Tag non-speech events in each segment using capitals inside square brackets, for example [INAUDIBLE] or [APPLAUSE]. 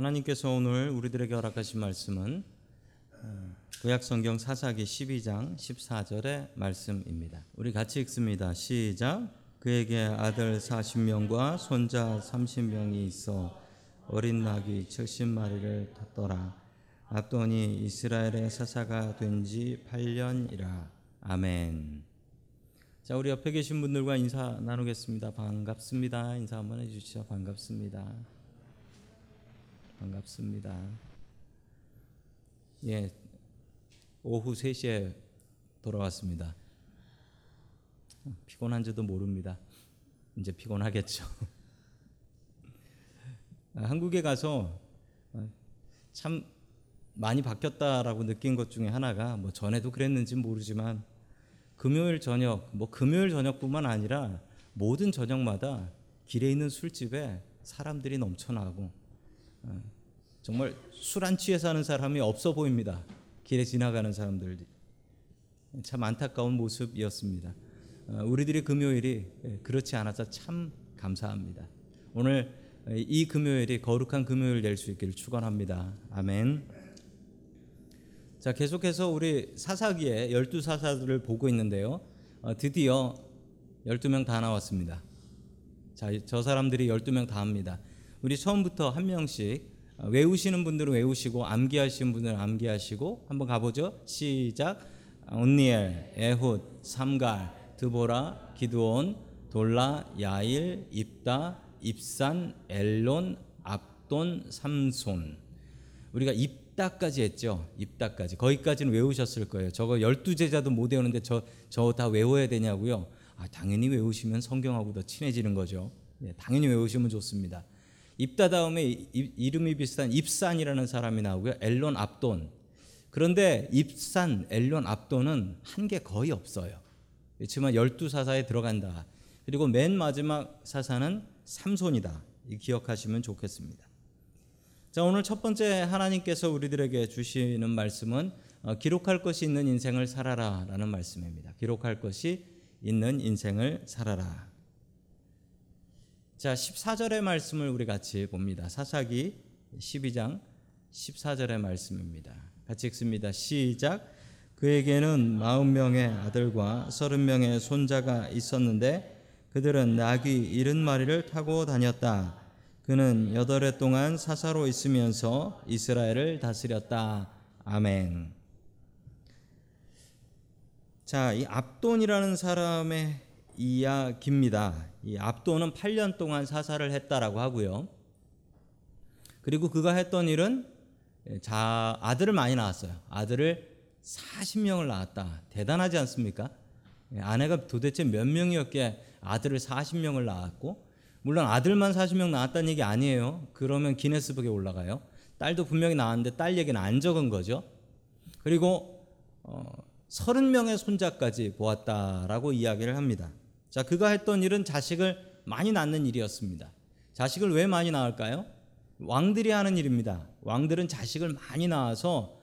하나님께서 오늘 우리들에게 허락하신 말씀은 어, 구약 성경 사사기 12장 14절의 말씀입니다. 우리 같이 읽습니다. 시작. 그에게 아들 40명과 손자 30명이 있어 어린 낙이 70마리를 탔더라. 압돈이 이스라엘의 사사가 된 지 8년이라. 아멘. 자, 우리 옆에 계신 분들과 인사 나누겠습니다. 반갑습니다. 인사 한번 해주시죠. 반갑습니다. 반갑습니다. 예, 오후 3시에 돌아왔습니다. 피곤한지도 모릅니다. 이제 피곤하겠죠. [LAUGHS] 한국에 가서 참 많이 바뀌었다라고 느낀 것 중에 하나가 뭐 전에도 그랬는지 모르지만 금요일 저녁, 뭐 금요일 저녁뿐만 아니라 모든 저녁마다 길에 있는 술집에 사람들이 넘쳐나고 어, 정말 술 안 취해 사는 사람이 없어 보입니다. 길에 지나가는 사람들 참 안타까운 모습이었습니다. 어, 우리들이 금요일이 예, 그렇지 않아서 참 감사합니다. 오늘 이 금요일이 거룩한 금요일 될 수 있기를 축원합니다. 아멘. 자, 계속해서 우리 사사기에 열두 사사들을 보고 있는데요. 어, 드디어 12명 다 나왔습니다. 자, 저 사람들이 12명 다 합니다. 우리 처음부터 한 명씩 어, 외우시는 분들은 외우시고 암기하시는 분들은 암기하시고 한번 가보죠. 시작. 온니엘, 에훗, 삼갈, 드보라, 기드온, 돌라, 야일, 입다, 입산, 엘론, 압돈, 삼손. 우리가 입다까지 했죠. 입다까지. 거기까지는 외우셨을 거예요. 저거 열두 제자도 못 외우는데 저 저 다 외워야 되냐고요? 아, 당연히 외우시면 성경하고 더 친해지는 거죠. 예, 당연히 외우시면 좋습니다. 입다 다음에 이름이 비슷한 입산이라는 사람이 나오고요. 엘론 압돈. 그런데 입산, 엘론 압돈은 한 게 거의 없어요. 그렇지만 열두 사사에 들어간다. 그리고 맨 마지막 사사는 삼손이다. 기억하시면 좋겠습니다. 자, 오늘 첫 번째 하나님께서 우리들에게 주시는 말씀은 어, 기록할 것이 있는 인생을 살아라라는 말씀입니다. 기록할 것이 있는 인생을 살아라. 자, 14절의 말씀을 우리 같이 봅니다. 사사기 12장 14절의 말씀입니다. 같이 읽습니다. 시작. 그에게는 40명의 아들과 30명의 손자가 있었는데 그들은 낙이 70마리를 타고 다녔다. 그는 여덟 해 동안 사사로 있으면서 이스라엘을 다스렸다. 아멘. 자, 이 압돈이라는 사람의 이야기입니다. 이 압도는 8년 동안 사사를 했다라고 하고요. 그리고 그가 했던 일은 자 아들을 많이 낳았어요. 아들을 40명을 낳았다. 대단하지 않습니까? 아내가 도대체 몇 명이었기에 아들을 40명을 낳았고 물론 아들만 40명 낳았다는 얘기 아니에요. 그러면 기네스북에 올라가요. 딸도 분명히 낳았는데 딸 얘기는 안 적은 거죠. 그리고 어, 30명의 손자까지 보았다라고 이야기를 합니다. 자, 그가 했던 일은 자식을 많이 낳는 일이었습니다. 자식을 왜 많이 낳을까요? 왕들이 하는 일입니다. 왕들은 자식을 많이 낳아서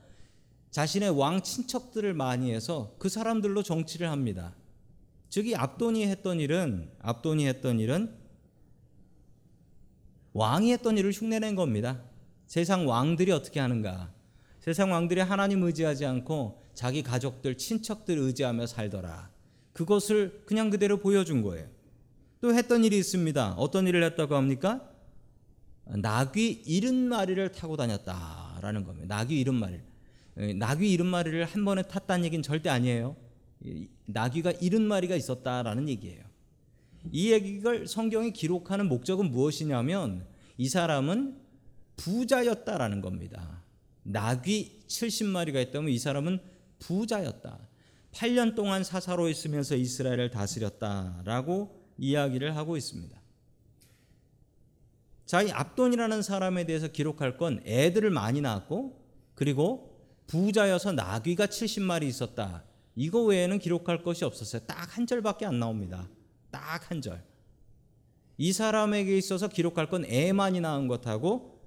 자신의 왕 친척들을 많이 해서 그 사람들로 정치를 합니다. 즉, 이 압돈이 했던 일은, 압돈이 했던 일은 왕이 했던 일을 흉내낸 겁니다. 세상 왕들이 어떻게 하는가? 세상 왕들이 하나님 의지하지 않고 자기 가족들, 친척들 의지하며 살더라. 그것을 그냥 그대로 보여준 거예요. 또 했던 일이 있습니다. 어떤 일을 했다고 합니까? 낙이 70마리를 타고 다녔다라는 겁니다. 낙이 70마리. 낙이 70마리를 한 번에 탔다는 얘기는 절대 아니에요. 낙이가 70마리가 있었다라는 얘기예요. 이 얘기를 성경이 기록하는 목적은 무엇이냐면 이 사람은 부자였다라는 겁니다. 낙이 70마리가 있다면 이 사람은 부자였다. 8년 동안 사사로 있으면서 이스라엘을 다스렸다라고 이야기를 하고 있습니다. 자, 이 압돈이라는 사람에 대해서 기록할 건 애들을 많이 낳았고 그리고 부자여서 나귀가 70마리 있었다. 이거 외에는 기록할 것이 없었어요. 딱 한 절밖에 안 나옵니다. 딱 한 절. 이 사람에게 있어서 기록할 건 애만이 낳은 것하고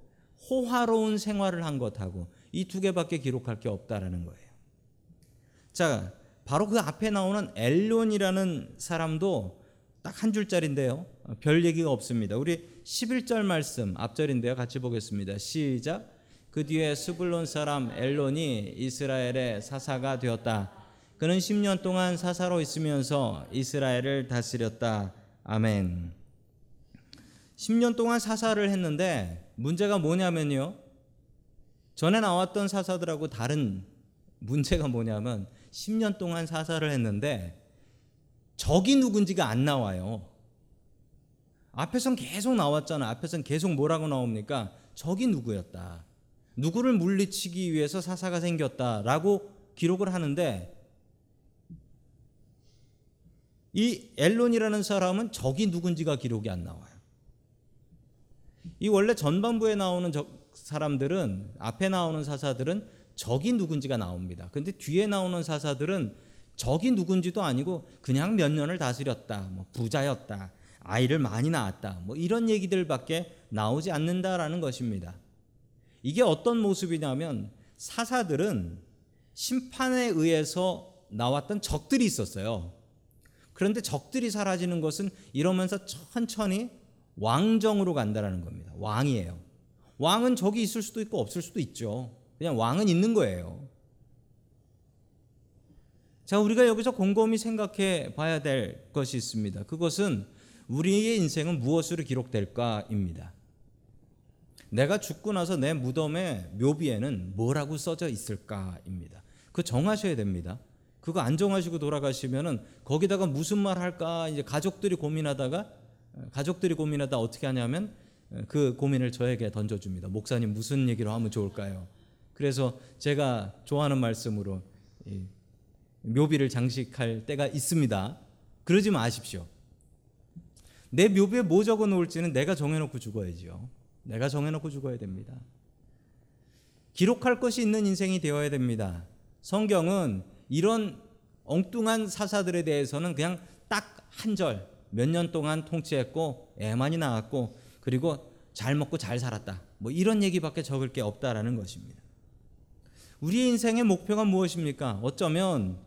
호화로운 생활을 한 것하고 이 두 개밖에 기록할 게 없다라는 거예요. 자, 바로 그 앞에 나오는 엘론이라는 사람도 딱 한 줄짜리인데요. 별 얘기가 없습니다. 우리 11절 말씀 앞절인데요. 같이 보겠습니다. 시작. 그 뒤에 스불론 사람 엘론이 이스라엘의 사사가 되었다. 그는 10년 동안 사사로 있으면서 이스라엘을 다스렸다. 아멘. 10년 동안 사사를 했는데 문제가 뭐냐면요. 전에 나왔던 사사들하고 다른 문제가 뭐냐면 10년 동안 사사를 했는데 적이 누군지가 안 나와요. 앞에선 계속 나왔잖아. 앞에선 계속 뭐라고 나옵니까? 적이 누구였다. 누구를 물리치기 위해서 사사가 생겼다라고 기록을 하는데 이 엘론이라는 사람은 적이 누군지가 기록이 안 나와요. 이 원래 전반부에 나오는 사람들은 앞에 나오는 사사들은 적이 누군지가 나옵니다. 근데 뒤에 나오는 사사들은 적이 누군지도 아니고 그냥 몇 년을 다스렸다. 뭐 부자였다. 아이를 많이 낳았다. 뭐 이런 얘기들밖에 나오지 않는다라는 것입니다. 이게 어떤 모습이냐면 사사들은 심판에 의해서 나왔던 적들이 있었어요. 그런데 적들이 사라지는 것은 이러면서 천천히 왕정으로 간다라는 겁니다. 왕이에요. 왕은 적이 있을 수도 있고 없을 수도 있죠. 그냥 왕은 있는 거예요. 자, 우리가 여기서 곰곰이 생각해 봐야 될 것이 있습니다. 그것은 우리의 인생은 무엇으로 기록될까입니다. 내가 죽고 나서 내 무덤의 묘비에는 뭐라고 써져 있을까입니다. 그 정하셔야 됩니다. 그거 안 정하시고 돌아가시면은 거기다가 무슨 말 할까 이제 가족들이 고민하다가 가족들이 고민하다 어떻게 하냐면 그 고민을 저에게 던져줍니다. 목사님 무슨 얘기로 하면 좋을까요? 그래서 제가 좋아하는 말씀으로 묘비를 장식할 때가 있습니다. 그러지 마십시오. 내 묘비에 뭐 적어 놓을지는 내가 정해놓고 죽어야지요. 내가 정해놓고 죽어야 됩니다. 기록할 것이 있는 인생이 되어야 됩니다. 성경은 이런 엉뚱한 사사들에 대해서는 그냥 딱 한 절, 몇 년 동안 통치했고, 애 많이 낳았고, 그리고 잘 먹고 잘 살았다. 뭐 이런 얘기밖에 적을 게 없다라는 것입니다. 우리의 인생의 목표가 무엇입니까? 어쩌면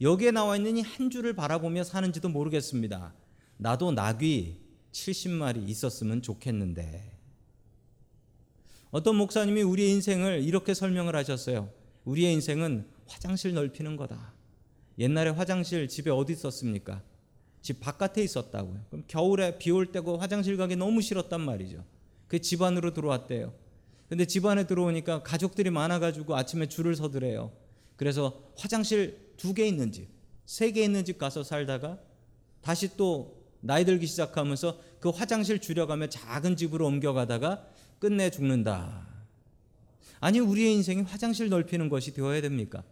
여기에 나와 있는 이 한 줄을 바라보며 사는지도 모르겠습니다. 나도 낙이 70마리 있었으면 좋겠는데. 어떤 목사님이 우리의 인생을 이렇게 설명을 하셨어요. 우리의 인생은 화장실 넓히는 거다. 옛날에 화장실 집에 어디 있었습니까? 집 바깥에 있었다고요. 그럼 겨울에 비 올 때고 화장실 가기 너무 싫었단 말이죠. 그 집 안으로 들어왔대요. 근데 집 안에 들어오니까 가족들이 많아가지고 아침에 줄을 서더래요. 그래서 화장실 두 개 있는 집, 세 개 있는 집 가서 살다가 다시 또 나이 들기 시작하면서 그 화장실 줄여가며 작은 집으로 옮겨가다가 끝내 죽는다. 아니 우리의 인생이 화장실 넓히는 것이 되어야 됩니까?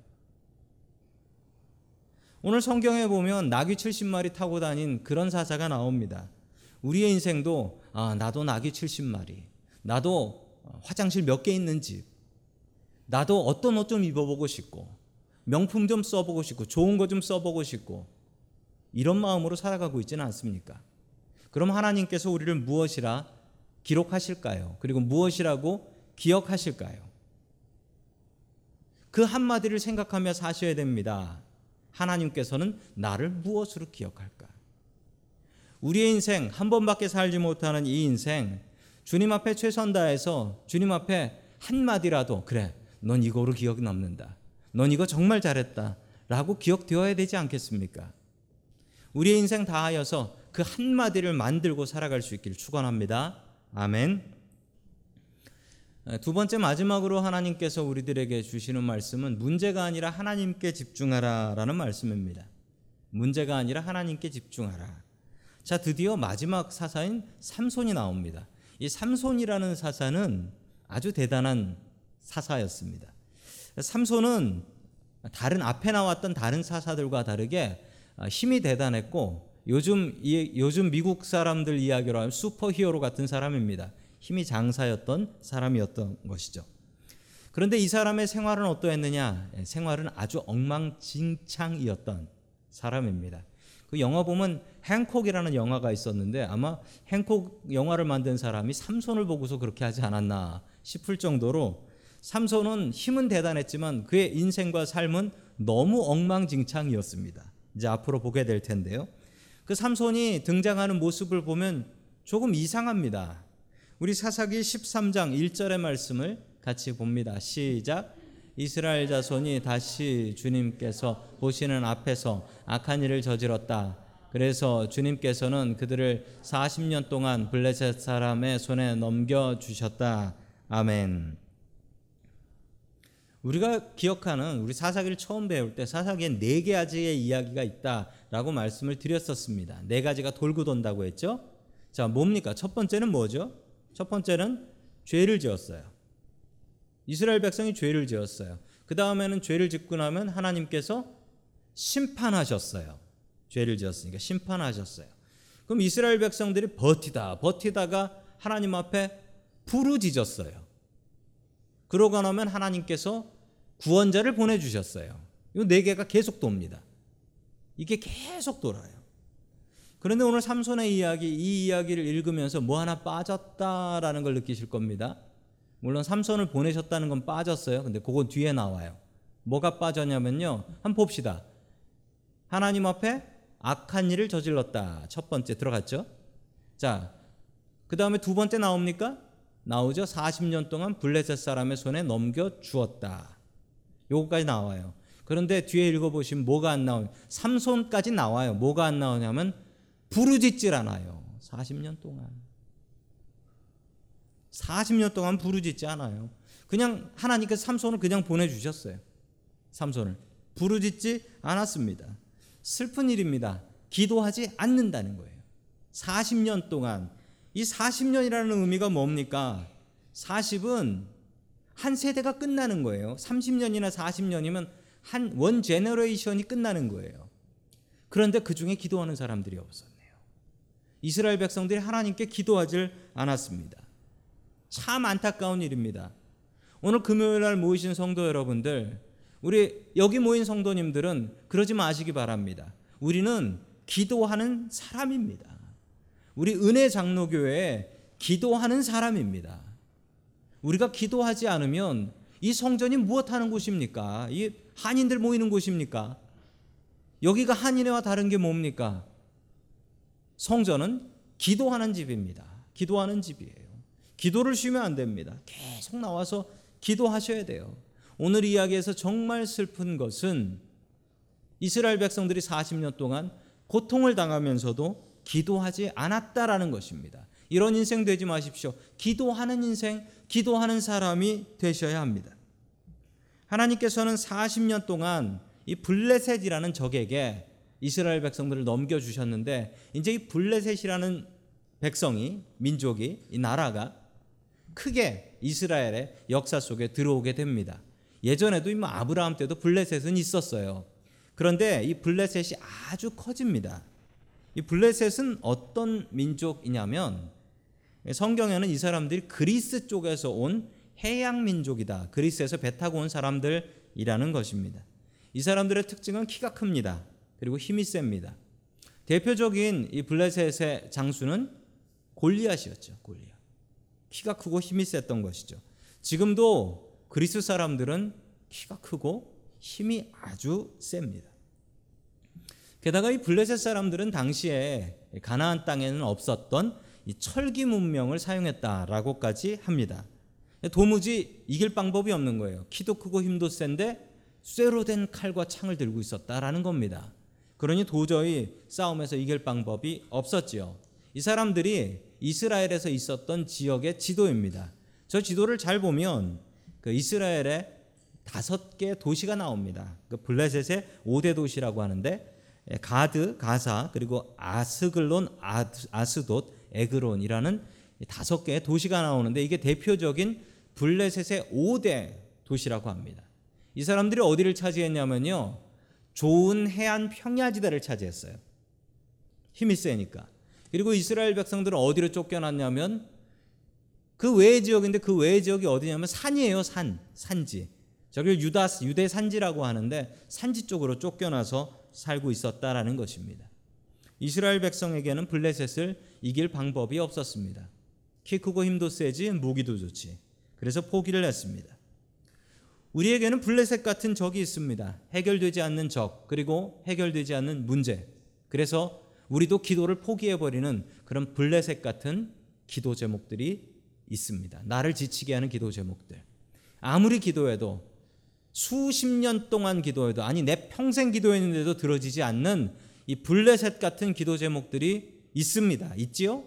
오늘 성경에 보면 나귀 70마리 타고 다닌 그런 사사가 나옵니다. 우리의 인생도 아, 나도 나귀 70마리. 나도 화장실 몇 개 있는 집. 나도 어떤 옷 좀 입어보고 싶고 명품 좀 써보고 싶고 좋은 거 좀 써보고 싶고 이런 마음으로 살아가고 있지는 않습니까? 그럼 하나님께서 우리를 무엇이라 기록하실까요? 그리고 무엇이라고 기억하실까요? 그 한마디를 생각하며 사셔야 됩니다. 하나님께서는 나를 무엇으로 기억할까? 우리의 인생 한 번밖에 살지 못하는 이 인생 주님 앞에 최선 다해서 주님 앞에 한마디라도 그래 넌 이거로 기억이 남는다. 넌 이거 정말 잘했다. 라고 기억되어야 되지 않겠습니까? 우리의 인생 다하여서 그 한마디를 만들고 살아갈 수 있기를 축원합니다. 아멘. 두 번째 마지막으로 하나님께서 우리들에게 주시는 말씀은 문제가 아니라 하나님께 집중하라라는 말씀입니다. 문제가 아니라 하나님께 집중하라. 자, 드디어 마지막 사사인 삼손이 나옵니다. 이 삼손이라는 사사는 아주 대단한 사사였습니다. 삼손은 다른 앞에 나왔던 다른 사사들과 다르게 힘이 대단했고 요즘 요즘 미국 사람들 이야기로 하면 슈퍼히어로 같은 사람입니다. 힘이 장사였던 사람이었던 것이죠. 그런데 이 사람의 생활은 어떠했느냐? 예, 생활은 아주 엉망진창이었던 사람입니다. 그 영화 보면 행콕이라는 영화가 있었는데 아마 행콕 영화를 만든 사람이 삼손을 보고서 그렇게 하지 않았나 싶을 정도로 삼손은 힘은 대단했지만 그의 인생과 삶은 너무 엉망진창이었습니다. 이제 앞으로 보게 될 텐데요. 그 삼손이 등장하는 모습을 보면 조금 이상합니다. 우리 사사기 13장 1절의 말씀을 같이 봅니다. 시작. 이스라엘 자손이 다시 주님께서 보시는 앞에서 악한 일을 저질렀다. 그래서 주님께서는 그들을 40년 동안 블레셋 사람의 손에 넘겨 주셨다. 아멘. 우리가 기억하는 우리 사사기를 처음 배울 때 사사기에 네 가지의 이야기가 있다라고 말씀을 드렸었습니다. 네 가지가 돌고 돈다고 했죠. 자, 뭡니까? 첫 번째는 뭐죠? 첫 번째는 죄를 지었어요. 이스라엘 백성이 죄를 지었어요. 그 다음에는 죄를 짓고 나면 하나님께서 심판하셨어요. 죄를 지었으니까 심판하셨어요. 그럼 이스라엘 백성들이 버티다 버티다가 하나님 앞에 부르짖었어요. 그러고 나면 하나님께서 구원자를 보내주셨어요. 이 네 개가 계속 돕니다. 이게 계속 돌아요. 그런데 오늘 삼손의 이야기, 이 이야기를 읽으면서 뭐 하나 빠졌다라는 걸 느끼실 겁니다. 물론 삼손을 보내셨다는 건 빠졌어요. 근데 그건 뒤에 나와요. 뭐가 빠졌냐면요. 한번 봅시다. 하나님 앞에 악한 일을 저질렀다. 첫 번째 들어갔죠? 자, 그 다음에 두 번째 나옵니까? 나오죠. 40년 동안 블레셋 사람의 손에 넘겨 주었다. 요거까지 나와요. 그런데 뒤에 읽어보시면 뭐가 안 나와요? 삼손까지 나와요. 뭐가 안 나오냐면 부르짖질 않아요. 40년 동안. 40년 동안 부르짖지 않아요. 그냥 하나님께서 삼손을 그냥 보내주셨어요. 삼손을. 부르짖지 않았습니다. 슬픈 일입니다. 기도하지 않는다는 거예요. 40년 동안 이 40년이라는 의미가 뭡니까? 40은 한 세대가 끝나는 거예요. 30년이나 40년이면 한 one generation이 끝나는 거예요. 그런데 그 중에 기도하는 사람들이 없었네요. 이스라엘 백성들이 하나님께 기도하질 않았습니다. 참 안타까운 일입니다. 오늘 금요일 날 모이신 성도 여러분들, 우리 여기 모인 성도님들은 그러지 마시기 바랍니다. 우리는 기도하는 사람입니다. 우리 은혜 장로교회에 기도하는 사람입니다. 우리가 기도하지 않으면 이 성전이 무엇 하는 곳입니까? 이 한인들 모이는 곳입니까? 여기가 한인회와 다른 게 뭡니까? 성전은 기도하는 집입니다. 기도하는 집이에요. 기도를 쉬면 안 됩니다. 계속 나와서 기도하셔야 돼요. 오늘 이야기에서 정말 슬픈 것은 이스라엘 백성들이 40년 동안 고통을 당하면서도 기도하지 않았다라는 것입니다. 이런 인생 되지 마십시오. 기도하는 인생, 기도하는 사람이 되셔야 합니다. 하나님께서는 40년 동안 이 블레셋이라는 적에게 이스라엘 백성들을 넘겨 주셨는데 이제 이 블레셋이라는 백성이 민족이 이 나라가 크게 이스라엘의 역사 속에 들어오게 됩니다. 예전에도 뭐 아브라함 때도 블레셋은 있었어요. 그런데 이 블레셋이 아주 커집니다. 이 블레셋은 어떤 민족이냐면 성경에는 이 사람들이 그리스 쪽에서 온 해양 민족이다. 그리스에서 배 타고 온 사람들이라는 것입니다. 이 사람들의 특징은 키가 큽니다. 그리고 힘이 셉니다. 대표적인 이 블레셋의 장수는 골리앗이었죠. 골리앗. 키가 크고 힘이 셌던 것이죠. 지금도 그리스 사람들은 키가 크고 힘이 아주 셉니다. 게다가 이 블레셋 사람들은 당시에 가나안 땅에는 없었던 이 철기 문명을 사용했다라고까지 합니다. 도무지 이길 방법이 없는 거예요. 키도 크고 힘도 센데 쇠로 된 칼과 창을 들고 있었다라는 겁니다. 그러니 도저히 싸움에서 이길 방법이 없었지요. 이 사람들이 이스라엘에서 있었던 지역의 지도입니다. 저 지도를 잘 보면 그 이스라엘의 다섯 개 도시가 나옵니다. 그 블레셋의 5대 도시라고 하는데 예, 가드, 가사, 그리고 아스글론, 아스돗, 에그론이라는 다섯 개의 도시가 나오는데 이게 대표적인 블레셋의 5대 도시라고 합니다. 이 사람들이 어디를 차지했냐면요. 좋은 해안 평야 지대를 차지했어요. 힘이 세니까. 그리고 이스라엘 백성들은 어디로 쫓겨났냐면 그 외의 지역인데 그 외의 지역이 어디냐면 산이에요, 산. 산지. 저기를 유다 유대 산지라고 하는데 산지 쪽으로 쫓겨나서 살고 있었다라는 것입니다. 이스라엘 백성에게는 블레셋을 이길 방법이 없었습니다. 키 크고 힘도 세지 무기도 좋지. 그래서 포기를 했습니다. 우리에게는 블레셋 같은 적이 있습니다. 해결되지 않는 적, 그리고 해결되지 않는 문제. 그래서 우리도 기도를 포기해버리는 그런 블레셋 같은 기도 제목들이 있습니다. 나를 지치게 하는 기도 제목들. 아무리 기도해도 수십 년 동안 기도해도 아니 내 평생 기도했는데도 들어지지 않는 이 블레셋 같은 기도 제목들이 있습니다. 있지요?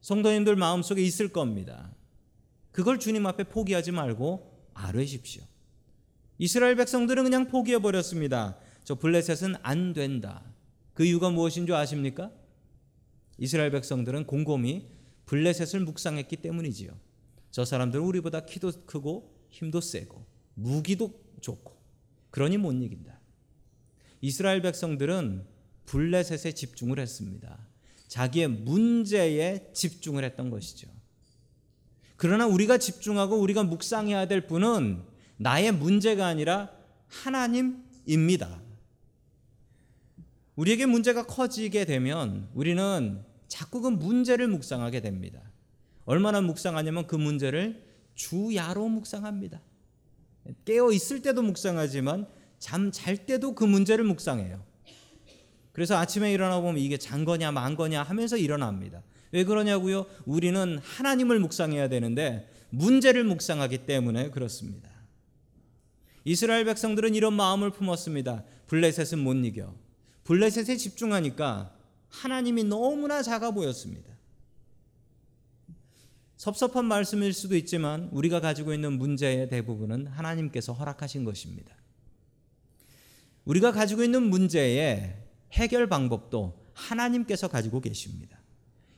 성도님들 마음속에 있을 겁니다. 그걸 주님 앞에 포기하지 말고 아뢰십시오. 이스라엘 백성들은 그냥 포기해 버렸습니다. 저 블레셋은 안 된다. 그 이유가 무엇인 줄 아십니까? 이스라엘 백성들은 곰곰이 블레셋을 묵상했기 때문이지요. 저 사람들은 우리보다 키도 크고 힘도 세고 무기도 좋고 그러니 못 이긴다. 이스라엘 백성들은 블레셋에 집중을 했습니다. 자기의 문제에 집중을 했던 것이죠. 그러나 우리가 집중하고 우리가 묵상해야 될 분은 나의 문제가 아니라 하나님입니다. 우리에게 문제가 커지게 되면 우리는 자꾸 그 문제를 묵상하게 됩니다. 얼마나 묵상하냐면 그 문제를 주야로 묵상합니다. 깨어 있을 때도 묵상하지만 잠 잘 때도 그 문제를 묵상해요. 그래서 아침에 일어나 보면 이게 잔 거냐 만 거냐 하면서 일어납니다. 왜 그러냐고요? 우리는 하나님을 묵상해야 되는데 문제를 묵상하기 때문에 그렇습니다. 이스라엘 백성들은 이런 마음을 품었습니다. 블레셋은 못 이겨. 블레셋에 집중하니까 하나님이 너무나 작아 보였습니다. 섭섭한 말씀일 수도 있지만 우리가 가지고 있는 문제의 대부분은 하나님께서 허락하신 것입니다. 우리가 가지고 있는 문제의 해결 방법도 하나님께서 가지고 계십니다.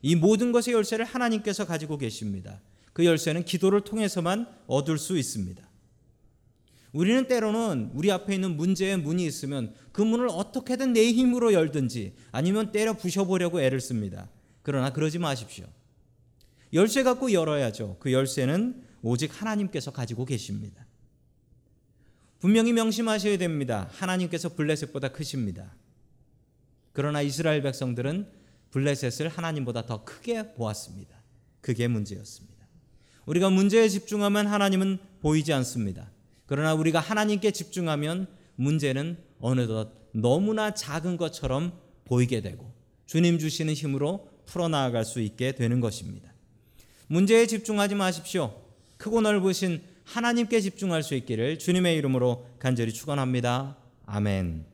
이 모든 것의 열쇠를 하나님께서 가지고 계십니다. 그 열쇠는 기도를 통해서만 얻을 수 있습니다. 우리는 때로는 우리 앞에 있는 문제의 문이 있으면 그 문을 어떻게든 내 힘으로 열든지 아니면 때려 부셔보려고 애를 씁니다. 그러나 그러지 마십시오. 열쇠 갖고 열어야죠. 그 열쇠는 오직 하나님께서 가지고 계십니다. 분명히 명심하셔야 됩니다. 하나님께서 블레셋보다 크십니다. 그러나 이스라엘 백성들은 블레셋을 하나님보다 더 크게 보았습니다. 그게 문제였습니다. 우리가 문제에 집중하면 하나님은 보이지 않습니다. 그러나 우리가 하나님께 집중하면 문제는 어느덧 너무나 작은 것처럼 보이게 되고 주님 주시는 힘으로 풀어나갈 수 있게 되는 것입니다. 문제에 집중하지 마십시오. 크고 넓으신 하나님께 집중할 수 있기를 주님의 이름으로 간절히 축원합니다. 아멘.